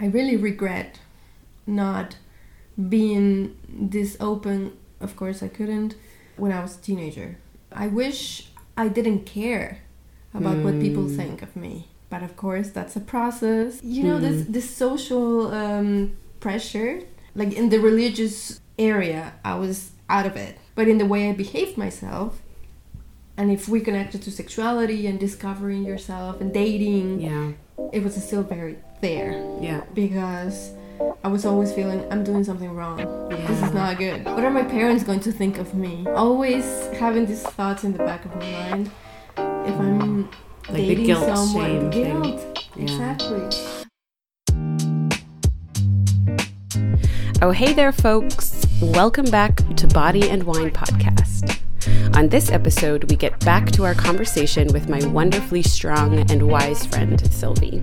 I really regret not being this open. Of course, I couldn't when I was a teenager. I wish I didn't care about what people Mm. think of me. But of course, that's a process. You know, this Mm. this social um, pressure, like in the religious area, I was out of it. But in the way I behaved myself, and if we connected to sexuality and discovering yourself and dating, Yeah. it was still very there Yeah. because I was always feeling I'm doing something wrong. Yeah. This is not good. What are my parents going to think of me? Always having these thoughts in the back of my mind. If I'm mm. Like the dating guilt, someone, guilt. Yeah. Exactly. Oh, hey there, folks. Welcome back to Body and Wine Podcast. On this episode, we get back to our conversation with my wonderfully strong and wise friend, Sylvie.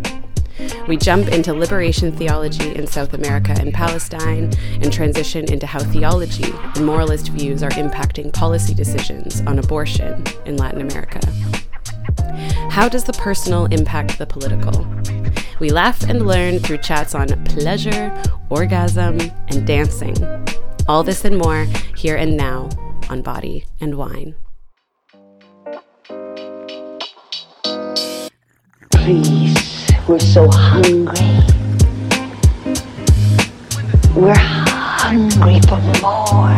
We jump into liberation theology in South America and Palestine and transition into how theology and moralist views are impacting policy decisions on abortion in Latin America. How does the personal impact the political? We laugh and learn through chats on pleasure, orgasm, and dancing. All this and more here and now on Body and Wine. Please, we're so hungry. We're hungry for more.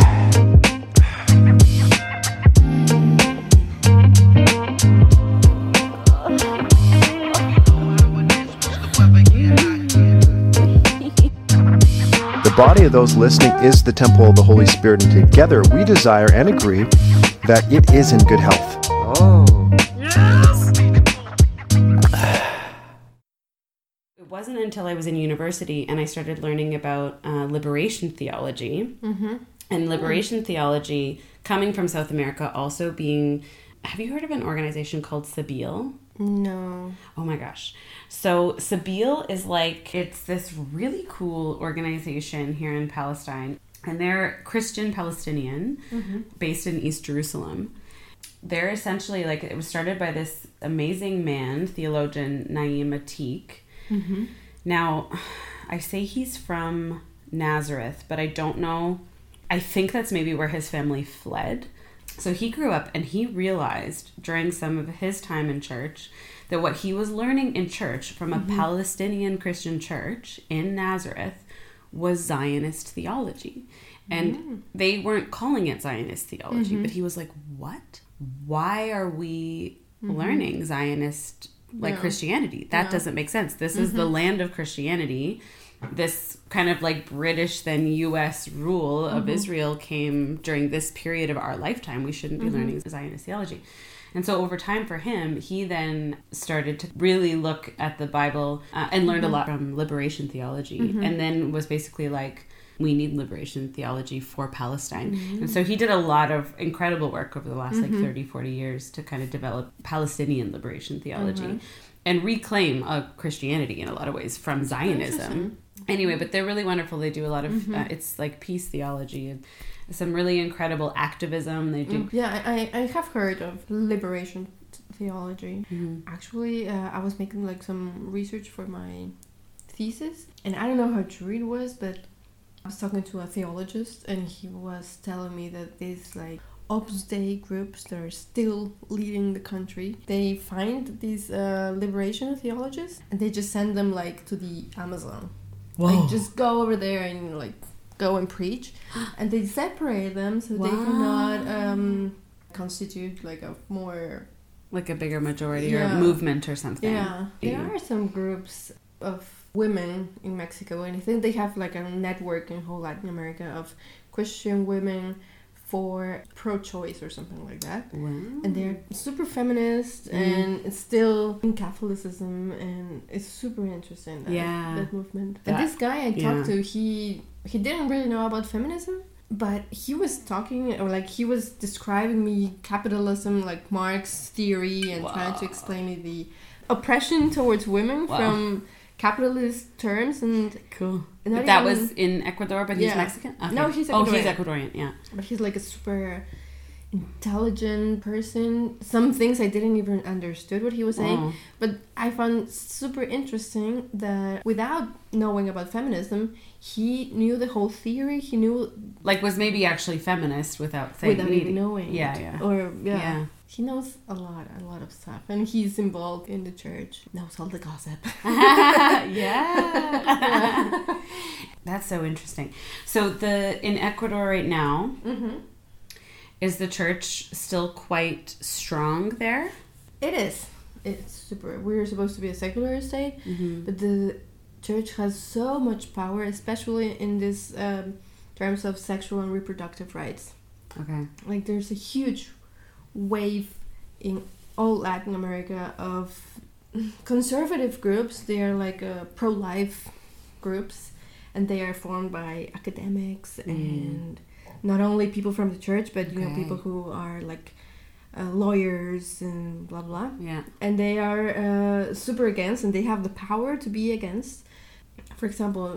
The body of those listening is the temple of the Holy Spirit, and together we desire and agree that it is in good health. Until I was in university and I started learning about uh, liberation theology. Mm-hmm. And liberation theology, coming from South America, also being. Have you heard of an organization called Sabeel? No. Oh my gosh. So Sabeel is like it's this really cool organization here in Palestine and they're Christian Palestinian based in East Jerusalem. They're essentially like it was started by this amazing man, theologian Naim Ateek. Now, I say he's from Nazareth, but I don't know. I think that's maybe where his family fled. So he grew up and he realized during some of his time in church that what he was learning in church from a mm-hmm. Palestinian Christian church in Nazareth was Zionist theology. And they weren't calling it Zionist theology, mm-hmm. but he was like, what? Why are we mm-hmm. learning Zionist like Yeah. Christianity? That doesn't make sense. This is the mm-hmm. land of Christianity this kind of like British then US rule of mm-hmm. Israel came during this period of our lifetime. We shouldn't be mm-hmm. learning Zionist theology. And so over time for him, he then started to really look at the Bible uh, and learned a lot from liberation theology and then was basically like, we need liberation theology for Palestine. And so he did a lot of incredible work over the last like 30, 40 years to kind of develop Palestinian liberation theology and reclaim uh, Christianity in a lot of ways from Zionism. Anyway, but they're really wonderful. They do a lot of uh, it's like peace theology and some really incredible activism. They do. Yeah, I, I have heard of liberation th- theology. Actually, uh, I was making like some research for my thesis, and I don't know how true it was, but I was talking to a theologist, and he was telling me that these like Opus Dei groups that are still leading the country, they find these uh, liberation theologists, and they just send them like to the Amazon. Like just go over there and like go and preach, and they separate them so they cannot um, constitute like a more Like a bigger majority Yeah. or movement or something. yeah. There are some groups of women in Mexico, and I think they have like a network in whole Latin America of Christian women for pro-choice or something like that. Wow. And they're super feminist mm. and still in Catholicism and it's super interesting that, Yeah. that movement. That- and this guy I yeah. talked to, he he didn't really know about feminism, but he was talking or like he was describing me capitalism like Marx theory and trying to explain me the oppression towards women Wow. from capitalist terms and Cool. And not But that even- was in Ecuador, but he's Yeah. Mexican? No, he's Oh, he's Ecuadorian. Ecuadorian, yeah. but he's like a super intelligent person. Some things I didn't even understood what he was saying, Oh. but I found super interesting that without knowing about feminism, he knew the whole theory. He knew Like was maybe actually feminist without saying without even knowing. Yeah, yeah. Or yeah. Yeah. He knows a lot, a lot of stuff, and he's involved in the church. Knows all the gossip. yeah. That's so interesting. So the in Ecuador right now, mm-hmm. Is the church still quite strong there? It is. It's super. We're supposed to be a secular state, but the church has so much power, especially in this um, terms of sexual and reproductive rights. Okay. Like there's a huge wave in all Latin America of conservative groups. They are like uh, pro-life groups, and they are formed by academics and not only people from the church, but you know people who are like uh, lawyers and blah blah Yeah. and they are uh, super against and they have the power to be against. For example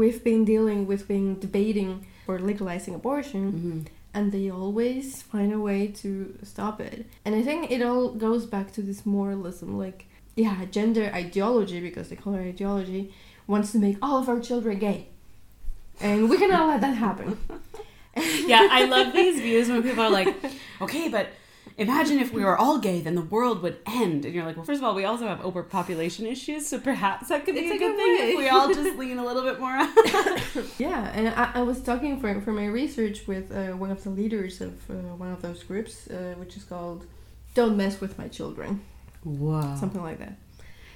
we've been dealing with been debating for legalizing abortion hmm and they always find a way to stop it. And i think it all goes back to this moralism like yeah gender ideology because they call it ideology wants to make all of our children gay. And we cannot let that happen Yeah, I love these views when people are like, okay, but imagine if we were all gay, then the world would end. And you're like, well, first of all, we also have overpopulation issues, so perhaps that could be It's a good thing way. if we all just lean a little bit more. Yeah, and I, I was talking for, for my research with uh, one of the leaders of uh, one of those groups, uh, which is called Don't Mess with My Children, Whoa. something like that.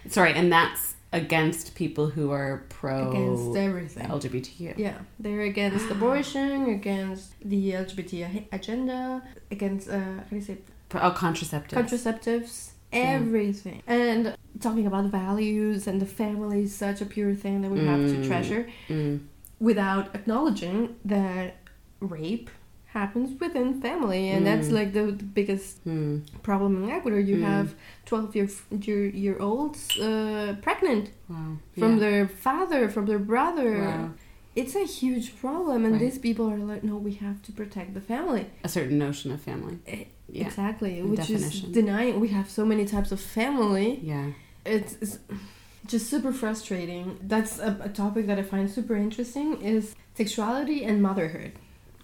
Sorry, and that's against people who are pro Against everything. LGBTQ. Yeah, they're against abortion, against the LGBT agenda, against, uh, how do you say, Oh, contraceptives. contraceptives, everything. And talking about values and the family is such a pure thing that we have to Mm. treasure Mm. without acknowledging that rape happens within family and that's Mm. like the, the biggest Mm. problem in Ecuador. You Mm. have 12 year, year, year olds uh, pregnant Wow. from Yeah. their father, from their brother. Wow. It's a huge problem, and Right. these people are like, no, we have to protect the family. a certain notion of family. Eh, Yeah. Exactly, which definition. is denying we have so many types of family. Yeah. It's, it's just super frustrating. That's a, a topic that I find super interesting is sexuality and motherhood.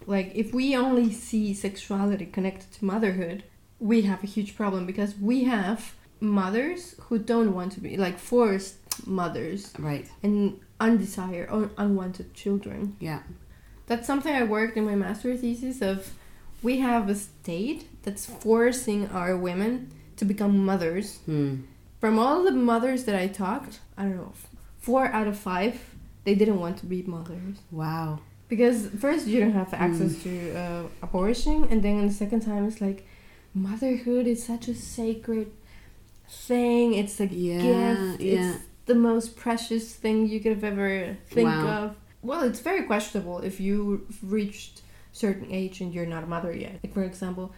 Like if we only see sexuality connected to motherhood, we have a huge problem because we have mothers who don't want to be like forced mothers Right. and undesired or unwanted children. Yeah. That's something I worked in my master's thesis of we have a state that's forcing our women to become mothers. Hmm. From all the mothers that I talked, I don't know, four out of five, they didn't want to be mothers. Wow. Because first you don't have access to uh, abortion, and then the second time it's like motherhood is such a sacred thing. It's a Yeah, gift. yeah. It's the most precious thing you could have ever think Wow. of. Well, it's very questionable if you've reached certain age and you're not a mother yet. Like for example,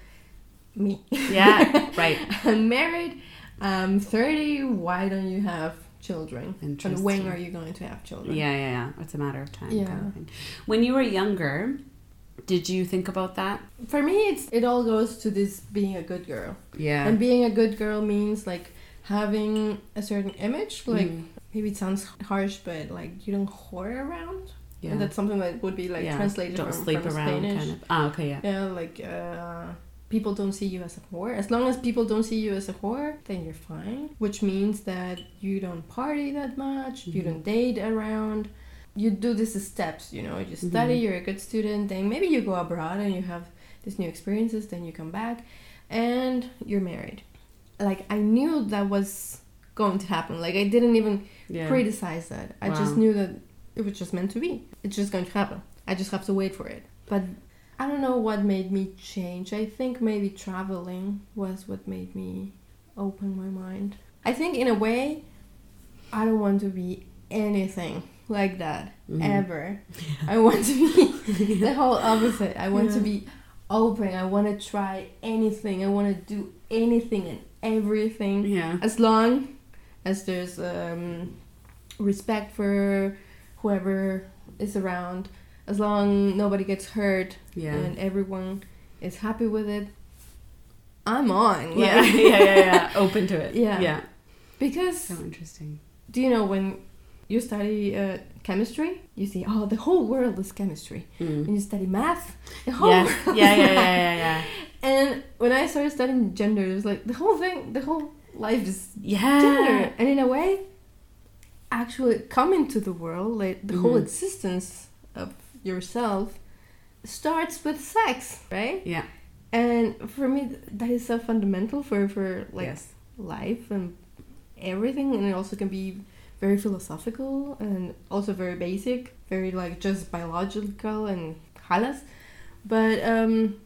me. Yeah. right. I'm married. I'm 30. Why don't you have children? And when are you going to have children? Yeah, yeah, yeah. It's a matter of time. Yeah. Kind of. When you were younger, did you think about that? For me, it's it all goes to this being a good girl. Yeah. And being a good girl means like having a certain image. Like Mm. maybe it sounds harsh, but like you don't whore around. yeah. And that's something that would be like yeah. translated Don't from, sleep from around. Spanish. Kind of. Ah, okay, yeah. Yeah, like uh, people don't see you as a whore. As long as people don't see you as a whore, then you're fine. Which means that you don't party that much, you Mm-hmm. don't date around. You do this steps, you know. You study, Mhm. you're a good student, then maybe you go abroad and you have these new experiences, then you come back, and you're married. Like I knew that was going to happen. Like I didn't even Yeah. criticize that. I just knew that it was just meant to be. It's just going to happen. I just have to wait for it. But I don't know what made me change. I think maybe traveling was what made me open my mind. I think in a way, I don't want to be anything like that Mhm. ever. I want to be the whole opposite. I want to be open. I want to try anything. I want to do anything and everything Yeah. as long as there's um, respect for whoever is around as long nobody gets hurt Yeah. and everyone is happy with it, I'm on. Yeah, like- yeah, yeah, yeah. Open to it. Yeah. Yeah. Because So interesting. do you know when you study uh, chemistry, you see, oh, the whole world is chemistry. Mm. When you study math, the whole Yes. world Yeah, yeah, yeah, yeah, yeah. And when I started studying gender, it was like the whole thing, the whole life is Yeah. gender. And in a way, actually coming to the world, like the whole Mhm. existence of yourself, starts with sex, right? Yeah. And for me, that is so fundamental for for like yes. life and everything, and it also can be very philosophical and also very basic, very like just biological and halas. But um,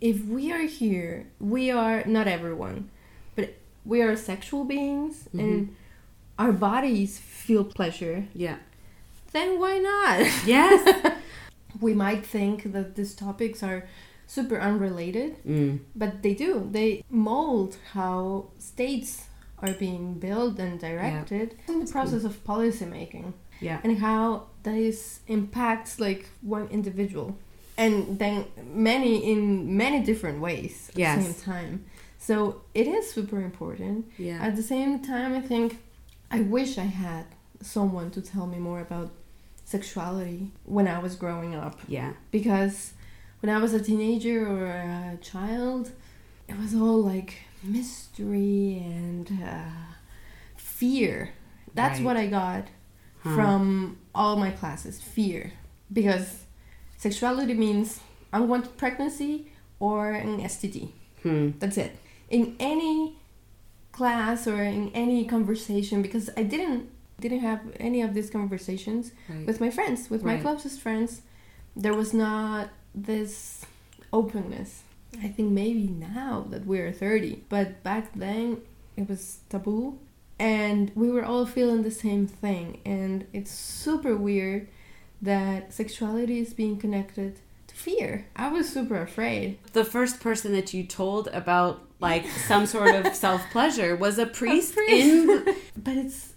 if we are here, we are not everyone, but we are sexual beings, and our bodies feel pleasure. Yeah. Then why not? Yes. we might think that these topics are super unrelated, mm. but they do. They mold how states are being built and directed in the process of policy making Yeah. and how this impacts like one individual and then many in many different ways at Yes. the same time. So it is super important. Yeah. At the same time, I think I wish I had someone to tell me more about sexuality when I was growing up yeah. because when I was a teenager or a child, it was all like mystery and uh, fear. That's Right. what I got Huh. from all my classes fear. Because sexuality means unwanted pregnancy or an STD. Hmm. That's it. In any class or in any conversation, because I didn't didn't have any of these conversations Right. with my friends, with my closest friends, there was not this openness. I think maybe now that we're 30, but back then it was taboo and we were all feeling the same thing. And it's super weird that sexuality is being connected to fear. I was super afraid. the first person that you told about like some sort of self pleasure was a priest, priest. in But it's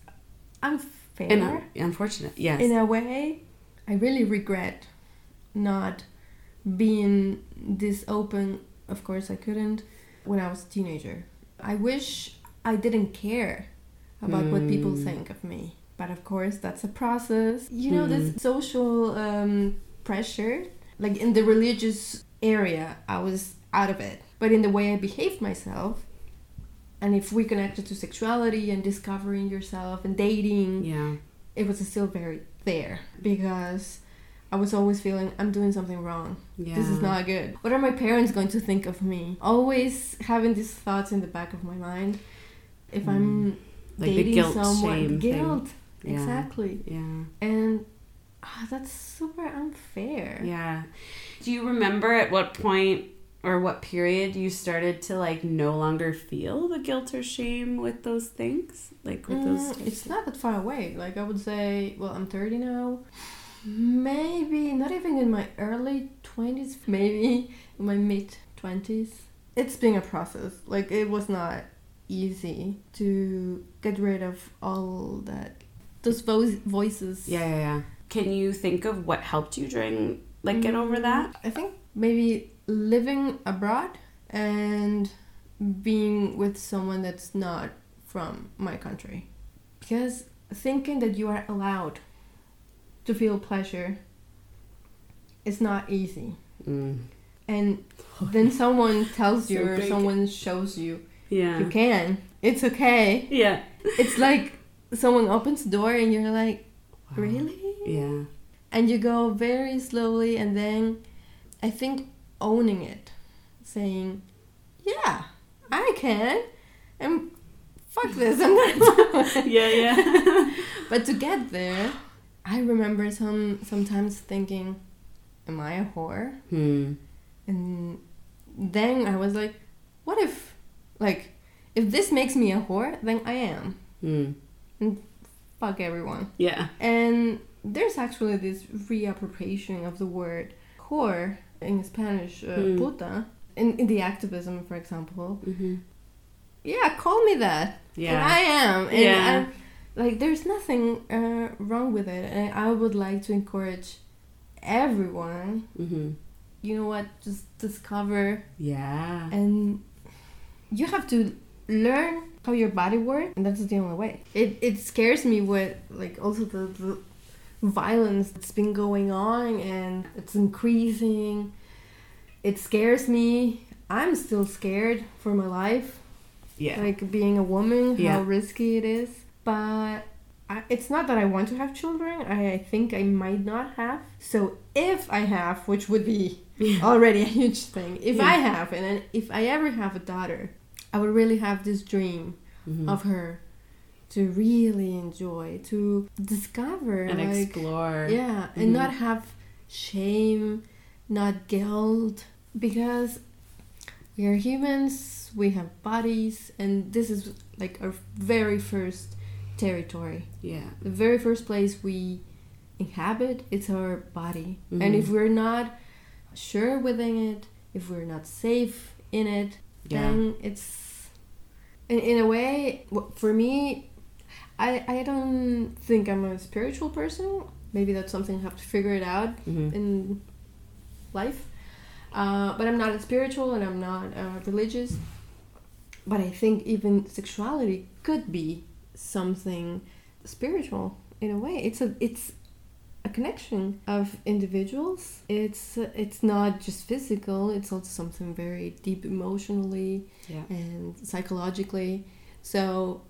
unfair. in a, unfortunate yes in a way, I really regret not being this open. Of course, I couldn't when I was a teenager. I wish I didn't care about what people Hmm. think of me. But of course, that's a process. You know, Hmm. this social um, pressure, like in the religious area, I was out of it. But in the way I behaved myself, and if we connected to sexuality and discovering yourself and dating, yeah it was still very there because I was always feeling I'm doing something wrong. yeah This is not good. What are my parents going to think of me? Always having these thoughts in the back of my mind. If I'm Mm. Like the dating guilt, someone, guilt, Yeah. exactly, yeah and ah, that's super unfair. yeah do you remember at what point or what period you started to like no longer feel the guilt or shame with those things like with those Mm, it's not that far away. Like I would say, well, I'm 30 now. Maybe not even in my early 20s, maybe in my mid 20s. It's been a process. Like it was not easy to get rid of all that those vo- voices. yeah yeah yeah can you think of what helped you during like get over Mm, that I think maybe living abroad and being with someone that's not from my country. Because thinking that you are allowed to feel pleasure is not easy. mm. And then someone tells you So or big. someone shows you yeah you can. It's okay. yeah It's like someone opens the door and you're like, Wow. really? yeah and you go very slowly and then i think owning it saying yeah i can and fuck this i'm gonna yeah yeah. But to get there i remember some sometimes thinking am i a whore? Hmm. and then i was like what if like if this makes me a whore then i am. Hmm. fuck everyone. Yeah. And there's actually this reappropriation of the word whore in Spanish, uh, Hmm. puta, in, in the activism, for example. mm-hmm. Yeah, call me that. yeah And I am. And Yeah. I'm, like, there's nothing uh, wrong with it. And I would like to encourage everyone mm-hmm. you know what, just discover Yeah. and you have to learn how your body works and that's the only way it, it scares me with like also the, the violence that's been going on and it's increasing. It scares me. I'm still scared for my life. Yeah. like being a woman Yeah. how risky it is. But I, it's not that i want to have children. I, I think i might not have. So if i have which would be already a huge thing if i have and if i ever have a daughter i would really have this dream Mhm. of her to really enjoy to discover and like explore. yeah and Mhm. not have shame not guilt because we are humans we have bodies and this is like our very first territory Yeah. the very first place we inhabit it's our body and Mhm. if we're not sure within it if we're not safe in it Yeah. then it's in, in a way for me I, I don't think i'm a spiritual person. Maybe that's something i have to figure it out Mhm. in life. Uh, but i'm not a spiritual and i'm not uh, religious. But i think even sexuality could be something spiritual in a way. It's a it's a connection of individuals. It's it's not just physical. It's also something very deep emotionally Yeah. and psychologically. So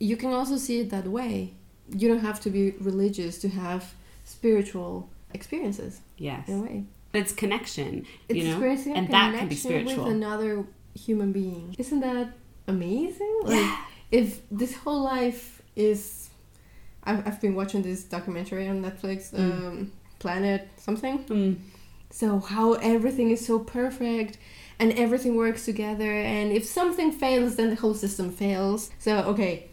you can also see it that way you don't have to be religious to have spiritual experiences Yes. in a way It's connection. it's you know? and that can be connection spiritual. with another human being isn't that amazing like if this whole life is I've, I've been watching this documentary on netflix Mm. um, planet something Mm. so how everything is so perfect and everything works together and if something fails then the whole system fails so okay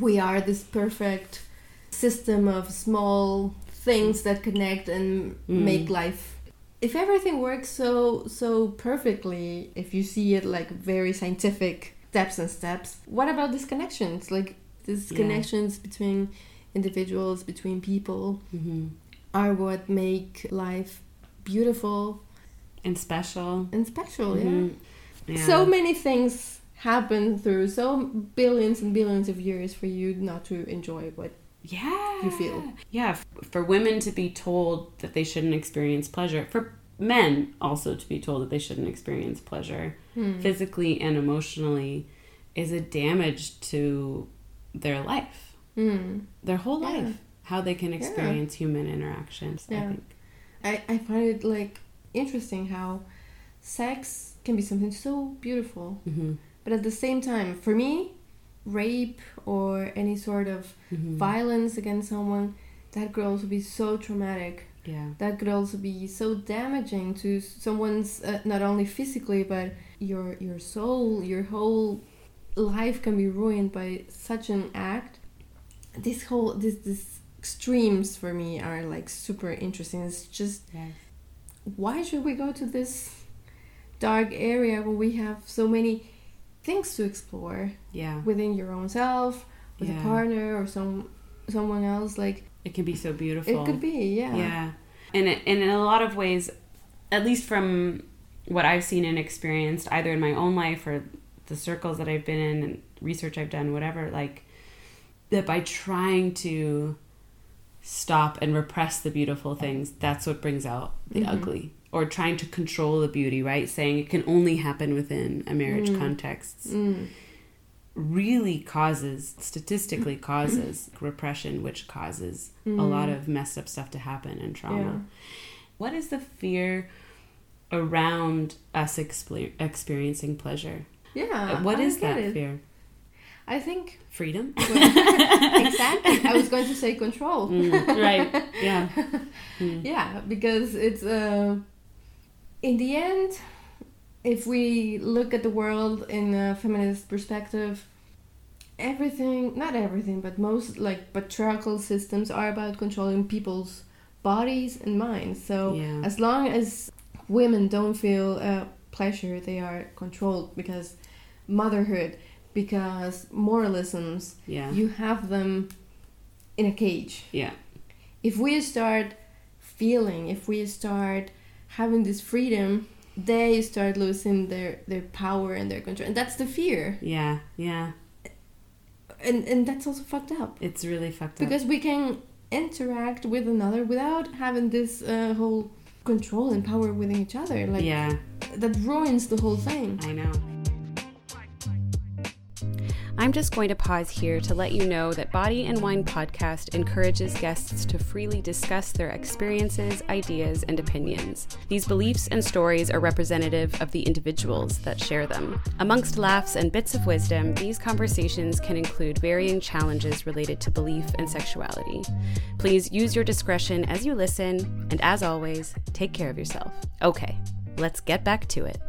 we are this perfect system of small things that connect and Mm. make life if everything works so so perfectly if you see it like very scientific steps and steps what about these connections like these Yeah. connections between individuals between people Mhm. are what make life beautiful And special. and special Mhm. yeah Yeah. so many things happen through so billions and billions of years for you not to enjoy what yeah you feel. yeah for women to be told that they shouldn't experience pleasure for men also to be told that they shouldn't experience pleasure Hmm. physically and emotionally is a damage to their life Mm. their whole Yeah. life how they can Yeah. experience human interactions i think I, I find it like interesting how sex can be something so beautiful hmm but at the same time for me rape or any sort of hmm violence against someone that could also be so traumatic. Yeah. That could also be so damaging to someone's uh, not only physically but your your soul your whole life can be ruined by such an act. This whole this this extremes for me are like super interesting. It's just yeah why should we go to this dark area where we have so many things to explore yeah within your own self with Yeah. a partner or some someone else like it can be so beautiful it could be yeah Yeah. And, it, and in a lot of ways, at least from what I've seen and experienced, either in my own life or the circles that I've been in and research I've done, whatever, like that by trying to stop and repress the beautiful things, that's what brings out the Mhm. ugly. Or trying to control the beauty, right? Saying it can only happen within a marriage Mm. context Mm. really causes, statistically causes repression, which causes a lot Mm. of messed up stuff to happen and trauma. Yeah. What is the fear around us exper- experiencing pleasure? Yeah. what I is that it. fear? I think Freedom? exactly. I was going to say control. Mm, right. Yeah. Mm. Yeah, because it's uh, in the end, if we look at the world in a feminist perspective, everything, not everything, but most like patriarchal systems are about controlling people's bodies and minds. So Yeah. as long as women don't feel uh, pleasure, they are controlled because motherhood, because moralisms, Yeah. you have them in a cage yeah. if we start feeling, if we start having this freedom, they start losing their their power and their control, and that's the fear, Yeah, yeah. and and that's also fucked up It's really fucked up. because we can interact with another without having this uh, whole control and power within each other. Like yeah, that ruins the whole thing. I know. I'm just going to pause here to let you know that Body and Wine Podcast encourages guests to freely discuss their experiences, ideas, and opinions. These beliefs and stories are representative of the individuals that share them. Amongst laughs and bits of wisdom, these conversations can include varying challenges related to belief and sexuality. Please use your discretion as you listen, and as always, take care of yourself. Okay, let's get back to it.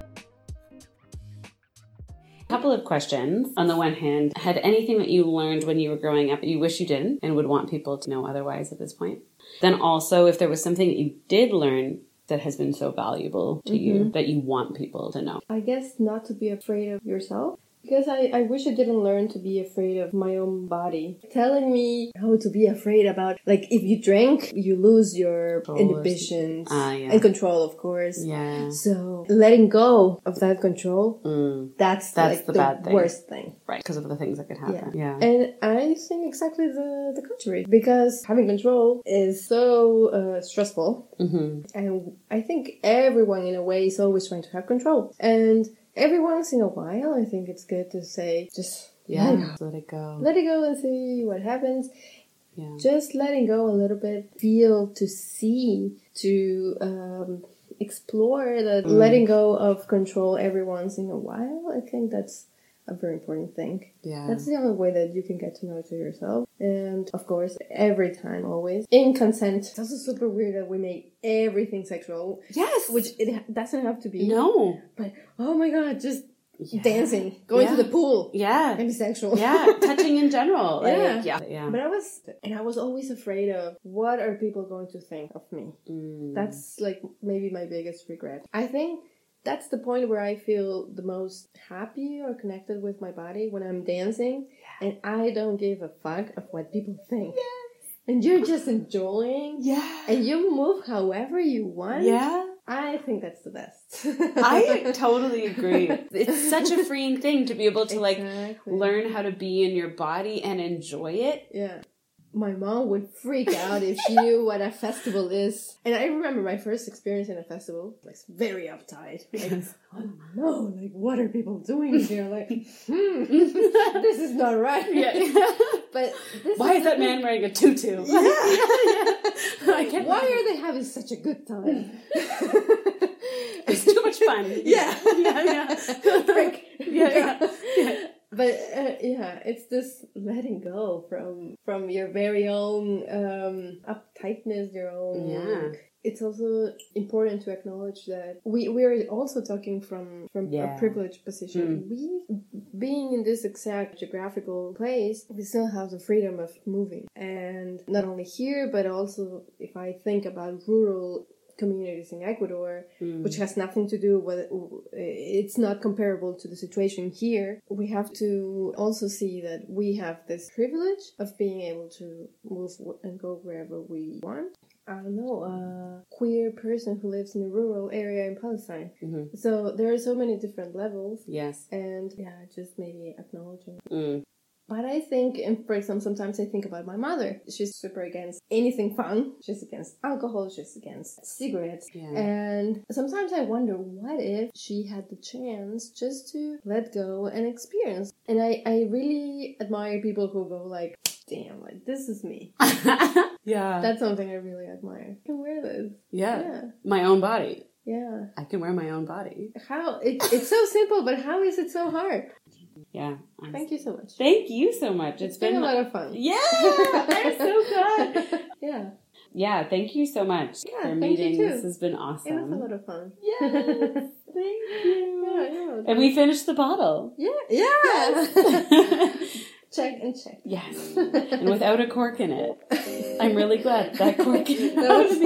Couple of questions. On the one hand, had anything that you learned when you were growing up that you wish you didn't and would want people to know otherwise at this point? Then also, if there was something that you did learn that has been so valuable to you mm-hmm. that you want people to know. I guess not to be afraid of yourself. Because I, I wish I didn't learn to be afraid of my own body. Telling me how to be afraid about, like, if you drink, you lose your inhibitions Ah, yeah. and control, of course. Yeah. So letting go of that control, Mm, that's, That's like the the, bad thing. worst thing. right. Because of the things that could happen. Yeah. And I think exactly the, the contrary. Because having control is so uh, stressful. hmm And I think everyone, in a way, is always trying to have control. And every once in a while, I think it's good to say, just Yeah. let, it go. Let it go. let it go and see what happens. Yeah. Just letting go a little bit, feel, to see, to um, explore the Mm. letting go of control every once in a while. I think that's a very important thing. Yeah. That's the only way that you can get to know to yourself. And of course, every time, always in consent. It's also super weird that we make everything sexual, yes. which it doesn't have to be. no. But oh my god, just Yeah. dancing, going Yeah. to the pool, Yeah. can be sexual. yeah. Touching in general. Like, Yeah. yeah. Yeah. But I was, and I was always afraid of what are people going to think of me. Mm. That's like maybe my biggest regret. I think that's the point where I feel the most happy or connected with my body when I'm dancing and I don't give a fuck of what people think. And you're just enjoying yeah. and you move however you want. Yeah. I think that's the best. I totally agree. It's such a freeing thing to be able to like learn how to be in your body and enjoy it. Yeah. My mom would freak out if she knew what a festival is. And I remember my first experience in a festival, like very uptight. Like, oh no, like what are people doing here? Like, hmm, this is not right. But this Why is that the man wearing a tutu? Yeah. Can't. Why are they having such a good time? It's too much fun. Yeah. yeah, yeah. Yeah, yeah, yeah. But uh, yeah, it's this letting go from from your very own um, uptightness, your own. Yeah. It's also important to acknowledge that we we are also talking from from Yeah. A privileged position. We being in this exact geographical place, we still have the freedom of moving, and not only here, but also if I think about rural communities in Ecuador, which has nothing to do with it's not comparable to the situation here. We have to also see that we have this privilege of being able to move and go wherever we want. I don't know, a queer person who lives in a rural area in Palestine. Mhm. So there are so many different levels, Yes. and yeah, just maybe acknowledging. Mm. But I think, and for example, sometimes I think about my mother. She's super against anything fun. She's against alcohol. She's against cigarettes. Yeah. And sometimes I wonder, what if she had the chance just to let go and experience? And I, I really admire people who go like, damn, like this is me. yeah. That's something I really admire. I can wear this. yeah. Yeah. My own body. Yeah. I can wear my own body. How? It, it's so simple, but how is it so hard? Yeah. I'm- Thank you so much. Thank you so much. it's been a lot of fun. Yeah. I'm so glad. yeah. Yeah. Thank you so much Yeah, for meeting. This has been awesome. It was a lot of fun. Yes. Thank you. Yeah, yeah. And we finished the bottle. Yeah, yeah. check and check. yes. And without a cork in it. I'm really glad that cork That was,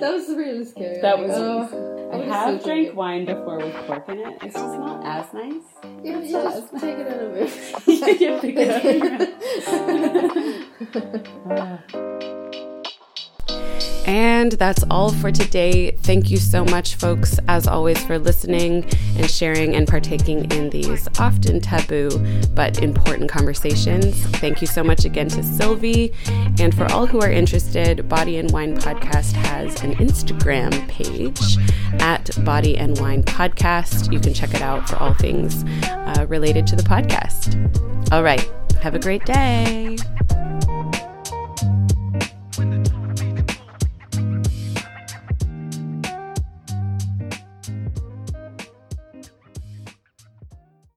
that was really scary. That was Oh, I was have drank good. wine before with cork in it. It's just not as nice. You, you just take it out of it. You pick it up. And that's all for today. Thank you so much, folks, as always, for listening and sharing and partaking in these often taboo but important conversations. Thank you so much again to Sylvie. And for all who are interested, Body and Wine Podcast has an Instagram page at Body and Wine Podcast. You can check it out for all things uh, related to the podcast. All right. Have a great day.